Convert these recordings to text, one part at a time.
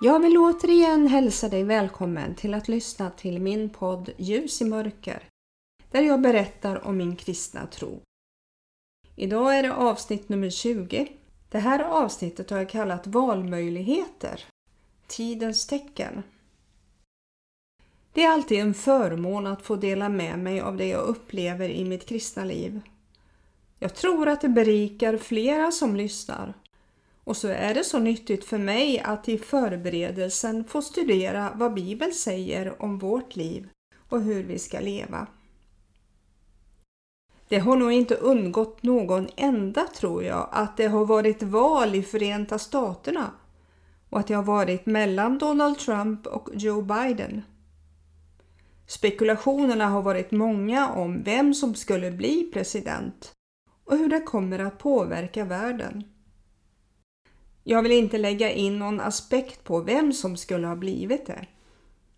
Jag vill återigen hälsa dig välkommen till att lyssna till min podd Ljus i mörker, där jag berättar om min kristna tro. Idag är det avsnitt nummer 20. Det här avsnittet har jag kallat Valmöjligheter, tidens tecken. Det är alltid en förmån att få dela med mig av det jag upplever i mitt kristna liv. Jag tror att det berikar flera som lyssnar och så är det så nyttigt för mig att i förberedelsen få studera vad Bibeln säger om vårt liv och hur vi ska leva. Det har nog inte undgått någon enda, tror jag, att det har varit val i Förenta Staterna och att det har varit mellan Donald Trump och Joe Biden. Spekulationerna har varit många om vem som skulle bli president och hur det kommer att påverka världen. Jag vill inte lägga in någon aspekt på vem som skulle ha blivit det.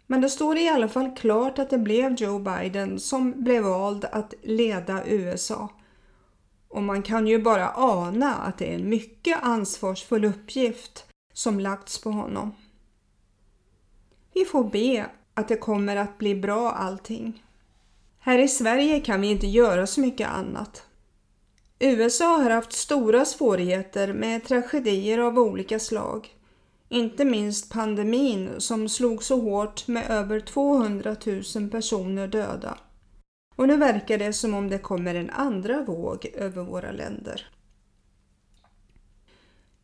Men det står i alla fall klart att det blev Joe Biden som blev vald att leda USA. Och man kan ju bara ana att det är en mycket ansvarsfull uppgift som lagts på honom. Vi får be att det kommer att bli bra allting. Här i Sverige kan vi inte göra så mycket annat. USA har haft stora svårigheter med tragedier av olika slag. Inte minst pandemin som slog så hårt med över 200 000 personer döda. Och nu verkar det som om det kommer en andra våg över våra länder.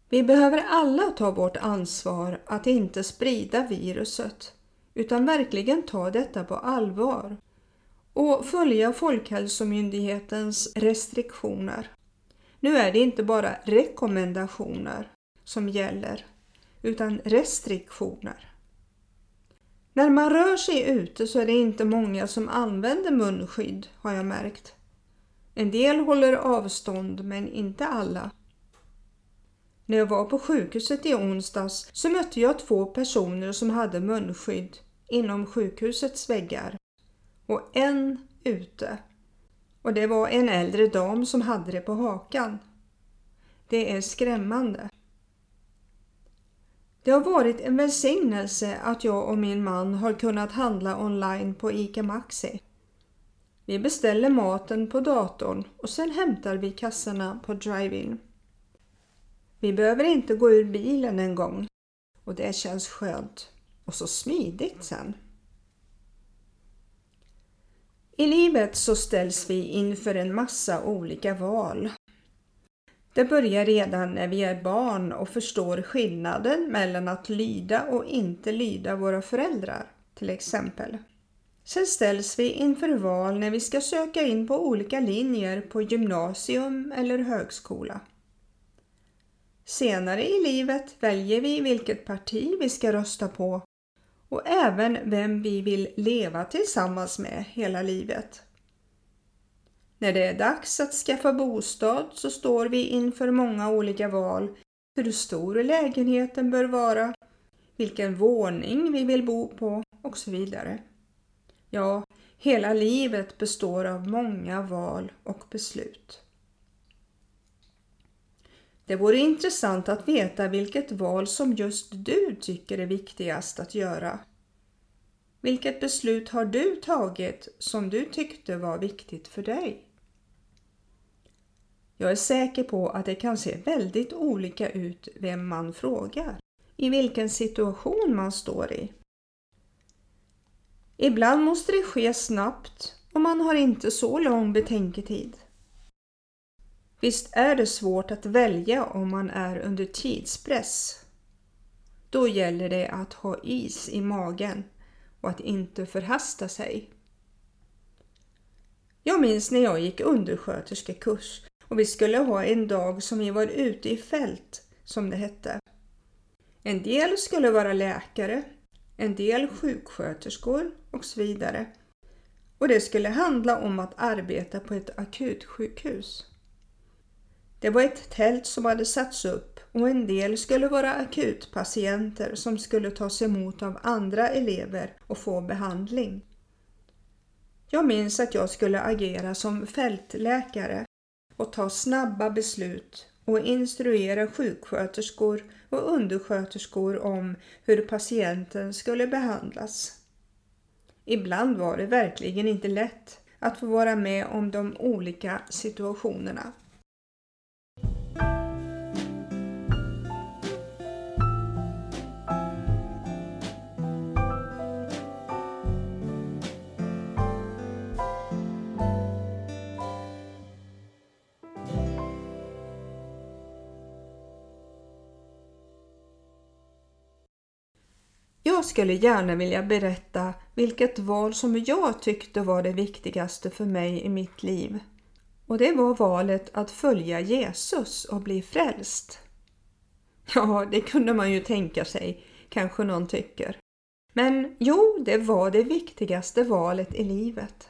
Vi behöver alla ta vårt ansvar att inte sprida viruset utan verkligen ta detta på allvar och följa Folkhälsomyndighetens restriktioner. Nu är det inte bara rekommendationer som gäller utan restriktioner. När man rör sig ute så är det inte många som använder munskydd har jag märkt. En del håller avstånd men inte alla. När jag var på sjukhuset i onsdags så mötte jag två personer som hade munskydd inom sjukhusets väggar och en ute. Och det var en äldre dam som hade det på hakan. Det är skrämmande. Det har varit en välsignelse att jag och min man har kunnat handla online på ICA Maxi. Vi beställer maten på datorn och sen hämtar vi kassorna på drive-in. Vi behöver inte gå ur bilen en gång och det känns skönt och så smidigt sen. I livet så ställs vi inför en massa olika val. Det börjar redan när vi är barn och förstår skillnaden mellan att lyda och inte lyda våra föräldrar, till exempel. Sen ställs vi inför val när vi ska söka in på olika linjer på gymnasium eller högskola. Senare i livet väljer vi vilket parti vi ska rösta på och även vem vi vill leva tillsammans med hela livet. När det är dags att skaffa bostad så står vi inför många olika val hur stor lägenheten bör vara, vilken våning vi vill bo på och så vidare. Ja, hela livet består av många val och beslut. Det vore intressant att veta vilket val som just du tycker är viktigast att göra. Vilket beslut har du tagit som du tyckte var viktigt för dig? Jag är säker på att det kan se väldigt olika ut vem man frågar, i vilken situation man står i. Ibland måste det ske snabbt och man har inte så lång betänketid. Visst är det svårt att välja om man är under tidspress. Då gäller det att ha is i magen och att inte förhasta sig. Jag minns när jag gick undersköterskekurs och vi skulle ha en dag som vi var ute i fält, som det hette. En del skulle vara läkare, en del sjuksköterskor och så vidare. Och det skulle handla om att arbeta på ett akutsjukhus. Det var ett tält som hade satts upp och en del skulle vara akutpatienter som skulle tas emot av andra elever och få behandling. Jag minns att jag skulle agera som fältläkare och ta snabba beslut och instruera sjuksköterskor och undersköterskor om hur patienten skulle behandlas. Ibland var det verkligen inte lätt att få vara med om de olika situationerna. Skulle gärna vilja berätta vilket val som jag tyckte var det viktigaste för mig i mitt liv. Och det var valet att följa Jesus och bli frälst. Ja, det kunde man ju tänka sig, kanske någon tycker. Men jo, det var det viktigaste valet i livet.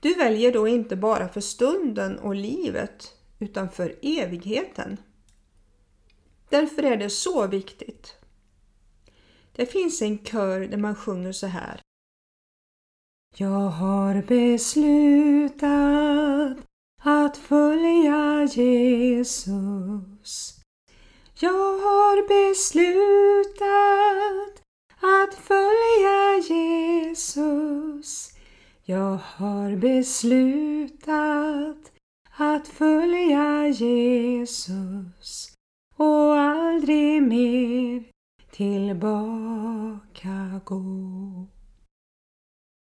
Du väljer då inte bara för stunden och livet, utan för evigheten. Därför är det så viktigt det finns en kör där man sjunger så här. Jag har beslutat att följa Jesus. Jag har beslutat att följa Jesus. Jag har beslutat att följa Jesus och aldrig mer tillbaka gå.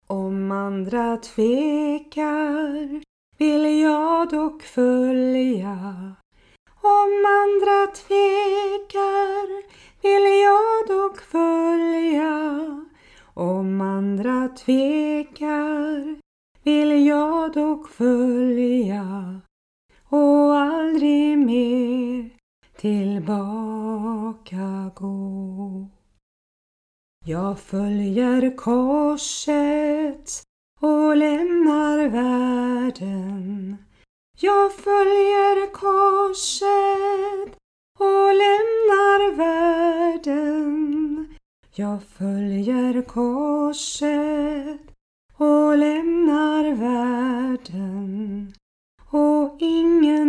Om andra tvekar vill jag dock följa. Om andra tvekar vill jag dock följa. Om andra tvekar vill jag dock följa och aldrig mer tillbaka gå. Jag följer korset och lämnar världen. Jag följer korset och lämnar världen. Jag följer korset och lämnar världen och ingen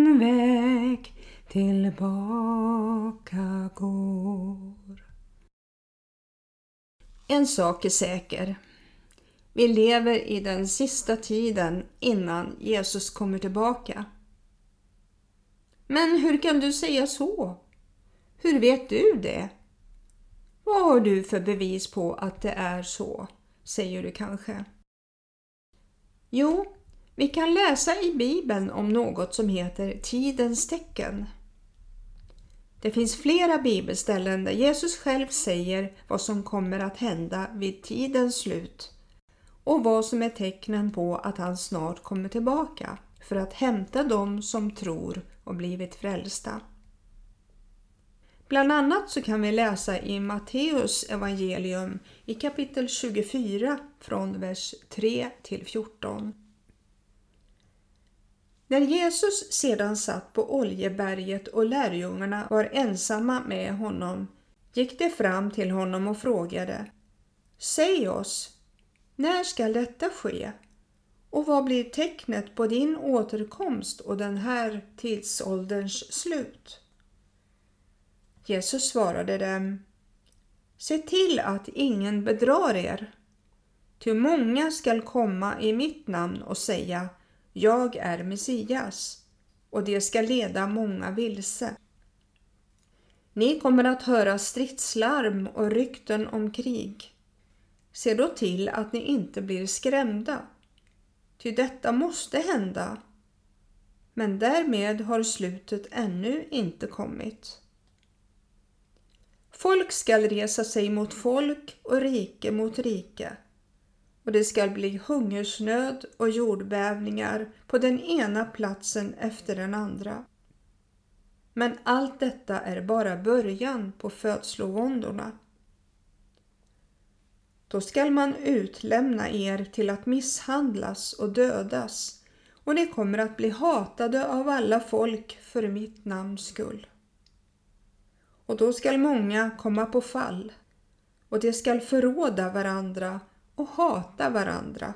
tillbaka går. En sak är säker. Vi lever i den sista tiden innan Jesus kommer tillbaka. Men hur kan du säga så? Hur vet du det? Vad har du för bevis på att det är så? säger du kanske. Jo, vi kan läsa i Bibeln om något som heter tidens tecken. Det finns flera bibelställen där Jesus själv säger vad som kommer att hända vid tidens slut och vad som är tecknen på att han snart kommer tillbaka för att hämta dem som tror och blivit frälsta. Bland annat så kan vi läsa i Matteus evangelium i kapitel 24 från vers 3 till 14. När Jesus sedan satt på Oljeberget och lärjungarna var ensamma med honom gick de fram till honom och frågade Säg oss, när skall detta ske? Och vad blir tecknet på din återkomst och den här tidsålderns slut? Jesus svarade dem Se till att ingen bedrar er. Ty många skall komma i mitt namn och säga jag är Messias och det ska leda många vilse. Ni kommer att höra stridslarm och rykten om krig. Se då till att ni inte blir skrämda, ty detta måste hända. Men därmed har slutet ännu inte kommit. Folk skall resa sig mot folk och rike mot rike och det skall bli hungersnöd och jordbävningar på den ena platsen efter den andra. Men allt detta är bara början på födslovåndorna. Då skall man utlämna er till att misshandlas och dödas och ni kommer att bli hatade av alla folk för mitt namns skull. Och då skall många komma på fall och de skall förråda varandra och hata varandra.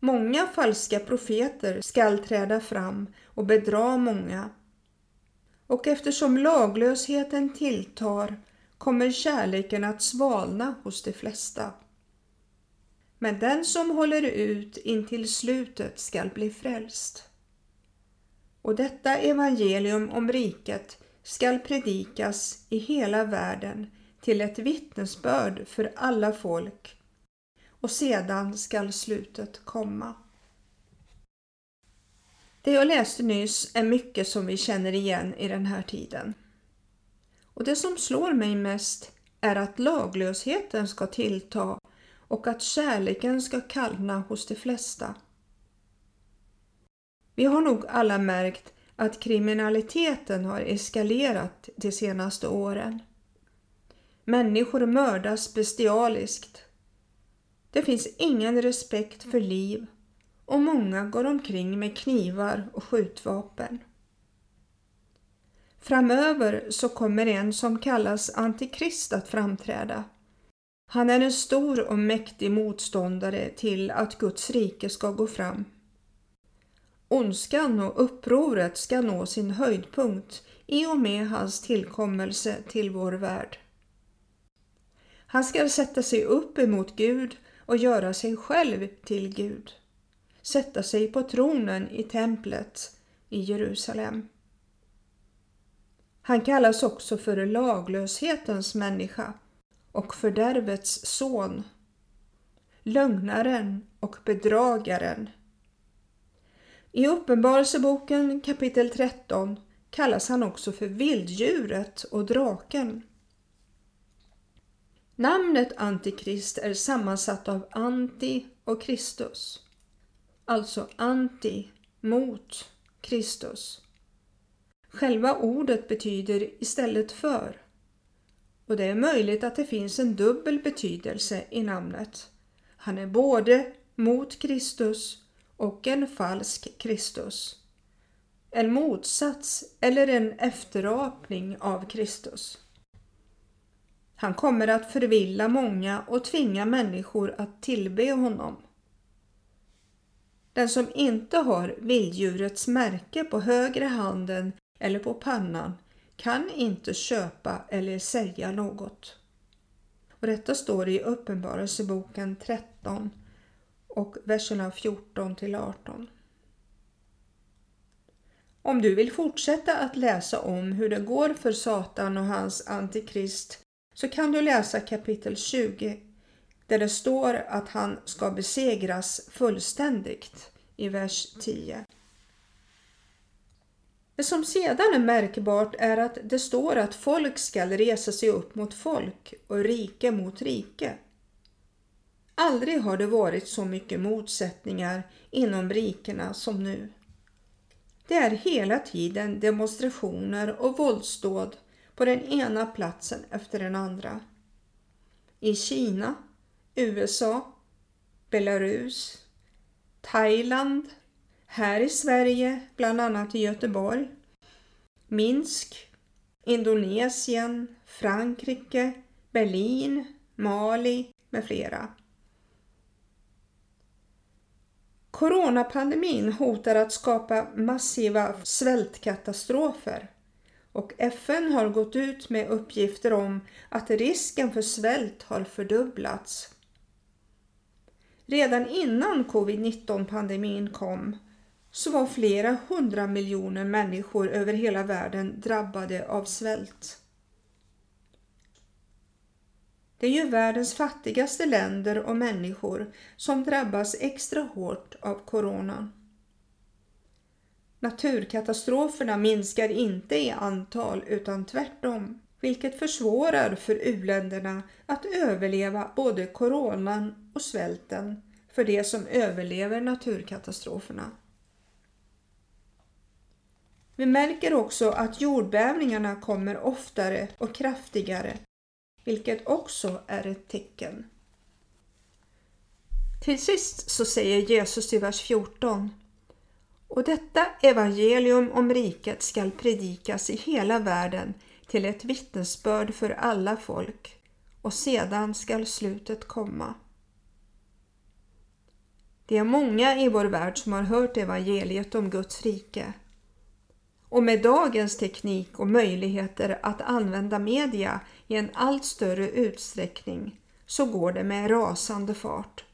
Många falska profeter skall träda fram och bedra många. Och eftersom laglösheten tilltar kommer kärleken att svalna hos de flesta. Men den som håller ut intill slutet skall bli frälst. Och detta evangelium om riket skall predikas i hela världen till ett vittnesbörd för alla folk och sedan skall slutet komma. Det jag läste nyss är mycket som vi känner igen i den här tiden. Och det som slår mig mest är att laglösheten ska tillta och att kärleken ska kallna hos de flesta. Vi har nog alla märkt att kriminaliteten har eskalerat de senaste åren. Människor mördas bestialiskt. Det finns ingen respekt för liv och många går omkring med knivar och skjutvapen. Framöver så kommer en som kallas Antikrist att framträda. Han är en stor och mäktig motståndare till att Guds rike ska gå fram. Ondskan och upproret ska nå sin höjdpunkt i och med hans tillkommelse till vår värld. Han ska sätta sig upp emot Gud och göra sig själv till Gud. Sätta sig på tronen i templet i Jerusalem. Han kallas också för laglöshetens människa och fördärvets son, lögnaren och bedragaren. I Uppenbarelseboken kapitel 13 kallas han också för vilddjuret och draken. Namnet Antikrist är sammansatt av anti och Kristus. Alltså anti, mot Kristus. Själva ordet betyder istället för. Och det är möjligt att det finns en dubbel betydelse i namnet. Han är både mot Kristus och en falsk Kristus. En motsats eller en efterapning av Kristus. Han kommer att förvilla många och tvinga människor att tillbe honom. Den som inte har vilddjurets märke på högra handen eller på pannan kan inte köpa eller sälja något. Och detta står i Uppenbarelseboken 13 och verserna 14 till 18. Om du vill fortsätta att läsa om hur det går för Satan och hans antikrist så kan du läsa kapitel 20 där det står att han ska besegras fullständigt i vers 10. Det som sedan är märkbart är att det står att folk skall resa sig upp mot folk och rike mot rike. Aldrig har det varit så mycket motsättningar inom rikena som nu. Det är hela tiden demonstrationer och våldsdåd på den ena platsen efter den andra. I Kina, USA, Belarus, Thailand, här i Sverige, bland annat i Göteborg, Minsk, Indonesien, Frankrike, Berlin, Mali med flera. Coronapandemin hotar att skapa massiva svältkatastrofer och FN har gått ut med uppgifter om att risken för svält har fördubblats. Redan innan covid-19 pandemin kom så var flera hundra miljoner människor över hela världen drabbade av svält. Det är ju världens fattigaste länder och människor som drabbas extra hårt av coronan. Naturkatastroferna minskar inte i antal utan tvärtom, vilket försvårar för uländerna att överleva både coronan och svälten för de som överlever naturkatastroferna. Vi märker också att jordbävningarna kommer oftare och kraftigare, vilket också är ett tecken. Till sist så säger Jesus i vers 14 och detta evangelium om riket skall predikas i hela världen till ett vittnesbörd för alla folk och sedan skall slutet komma. Det är många i vår värld som har hört evangeliet om Guds rike. Och med dagens teknik och möjligheter att använda media i en allt större utsträckning så går det med rasande fart.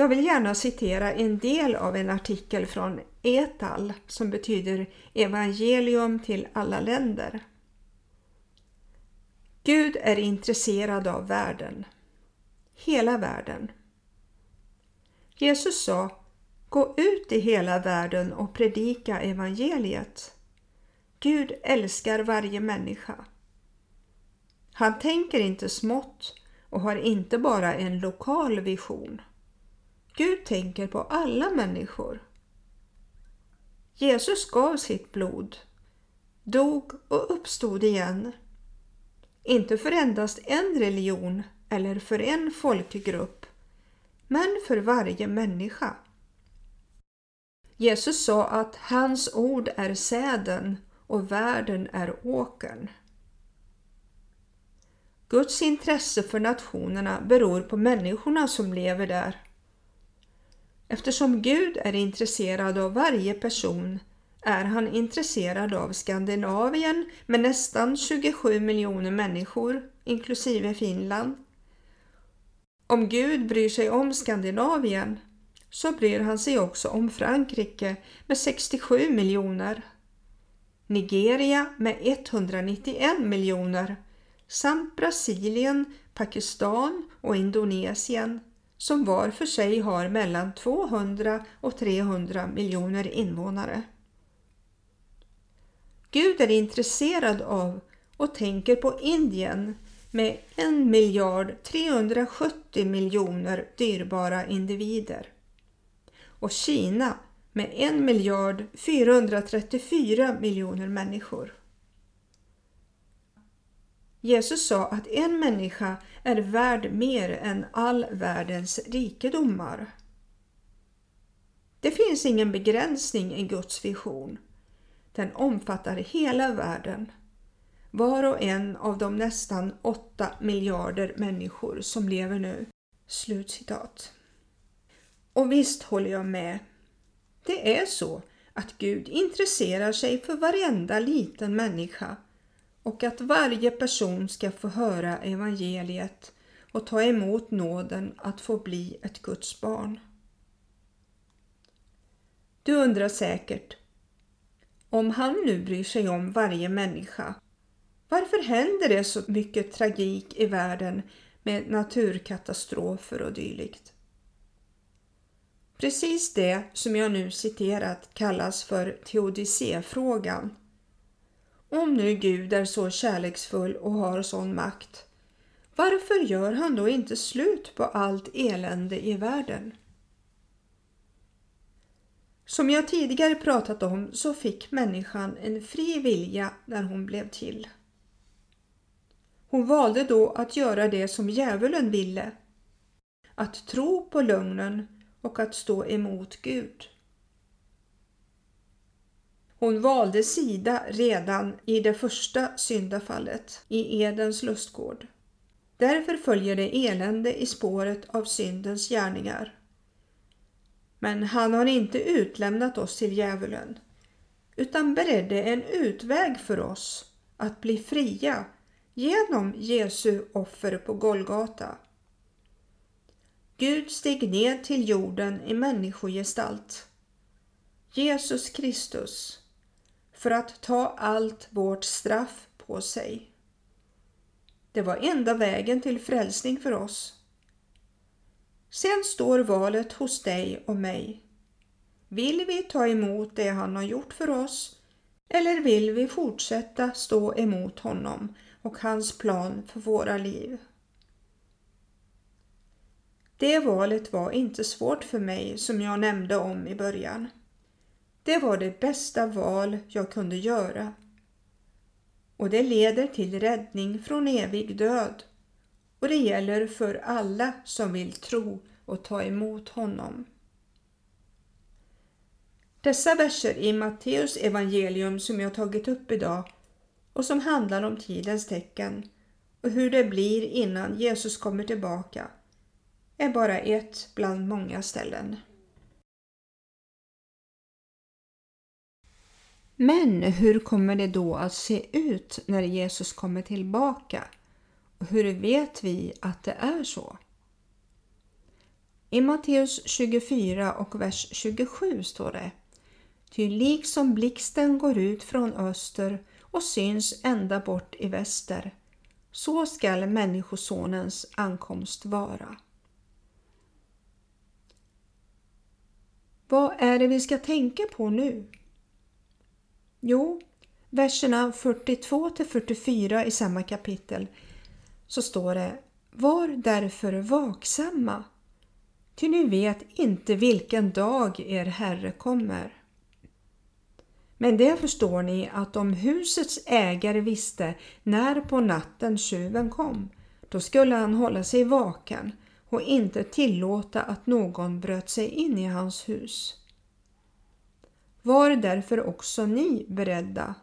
Jag vill gärna citera en del av en artikel från ETAL som betyder Evangelium till alla länder. Gud är intresserad av världen. Hela världen. Jesus sa Gå ut i hela världen och predika evangeliet. Gud älskar varje människa. Han tänker inte smått och har inte bara en lokal vision. Gud tänker på alla människor. Jesus gav sitt blod, dog och uppstod igen. Inte för endast en religion eller för en folkgrupp, men för varje människa. Jesus sa att hans ord är säden och världen är åkern. Guds intresse för nationerna beror på människorna som lever där. Eftersom Gud är intresserad av varje person är han intresserad av Skandinavien med nästan 27 miljoner människor, inklusive Finland. Om Gud bryr sig om Skandinavien så bryr han sig också om Frankrike med 67 miljoner, Nigeria med 191 miljoner samt Brasilien, Pakistan och Indonesien som var för sig har mellan 200 och 300 miljoner invånare. Gud är intresserad av och tänker på Indien med 1 miljard 370 miljoner dyrbara individer och Kina med 1 miljard 434 miljoner människor. Jesus sa att en människa är värd mer än all världens rikedomar. Det finns ingen begränsning i Guds vision. Den omfattar hela världen. Var och en av de nästan 8 miljarder människor som lever nu. Slutcitat. Och visst håller jag med. Det är så att Gud intresserar sig för varenda liten människa och att varje person ska få höra evangeliet och ta emot nåden att få bli ett Guds barn. Du undrar säkert, om han nu bryr sig om varje människa, varför händer det så mycket tragik i världen med naturkatastrofer och dylikt? Precis det som jag nu citerat kallas för teodicéfrågan. Om nu Gud är så kärleksfull och har sån makt, varför gör han då inte slut på allt elände i världen? Som jag tidigare pratat om så fick människan en fri vilja när hon blev till. Hon valde då att göra det som djävulen ville. Att tro på lögnen och att stå emot Gud. Hon valde sida redan i det första syndafallet i Edens lustgård. Därför följer det elände i spåret av syndens gärningar. Men han har inte utlämnat oss till djävulen utan beredde en utväg för oss att bli fria genom Jesu offer på Golgata. Gud steg ner till jorden i människogestalt. Jesus Kristus för att ta allt vårt straff på sig. Det var enda vägen till frälsning för oss. Sen står valet hos dig och mig. Vill vi ta emot det han har gjort för oss eller vill vi fortsätta stå emot honom och hans plan för våra liv? Det valet var inte svårt för mig som jag nämnde om i början. Det var det bästa val jag kunde göra. Och det leder till räddning från evig död. Och det gäller för alla som vill tro och ta emot honom. Dessa verser i Matteus evangelium som jag tagit upp idag och som handlar om tidens tecken och hur det blir innan Jesus kommer tillbaka är bara ett bland många ställen. Men hur kommer det då att se ut när Jesus kommer tillbaka? Och hur vet vi att det är så? I Matteus 24 och vers 27 står det Ty liksom blixten går ut från öster och syns ända bort i väster, så skall Människosonens ankomst vara. Vad är det vi ska tänka på nu? Jo, verserna 42 till 44 i samma kapitel så står det Var därför vaksamma, ty ni vet inte vilken dag er Herre kommer. Men det förstår ni att om husets ägare visste när på natten tjuven kom, då skulle han hålla sig vaken och inte tillåta att någon bröt sig in i hans hus. Var därför också ni beredda,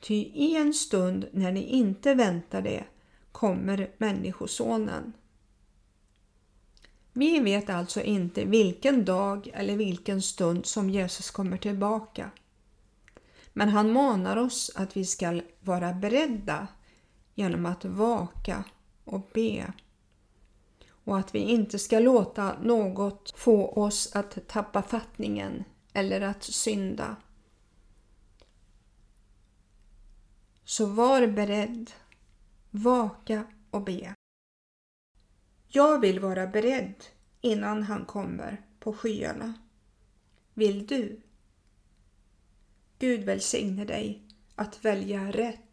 ty i en stund när ni inte väntar det kommer Människosonen. Vi vet alltså inte vilken dag eller vilken stund som Jesus kommer tillbaka. Men han manar oss att vi ska vara beredda genom att vaka och be. Och att vi inte ska låta något få oss att tappa fattningen eller att synda. Så var beredd, vaka och be. Jag vill vara beredd innan han kommer på skyarna. Vill du? Gud välsigne dig att välja rätt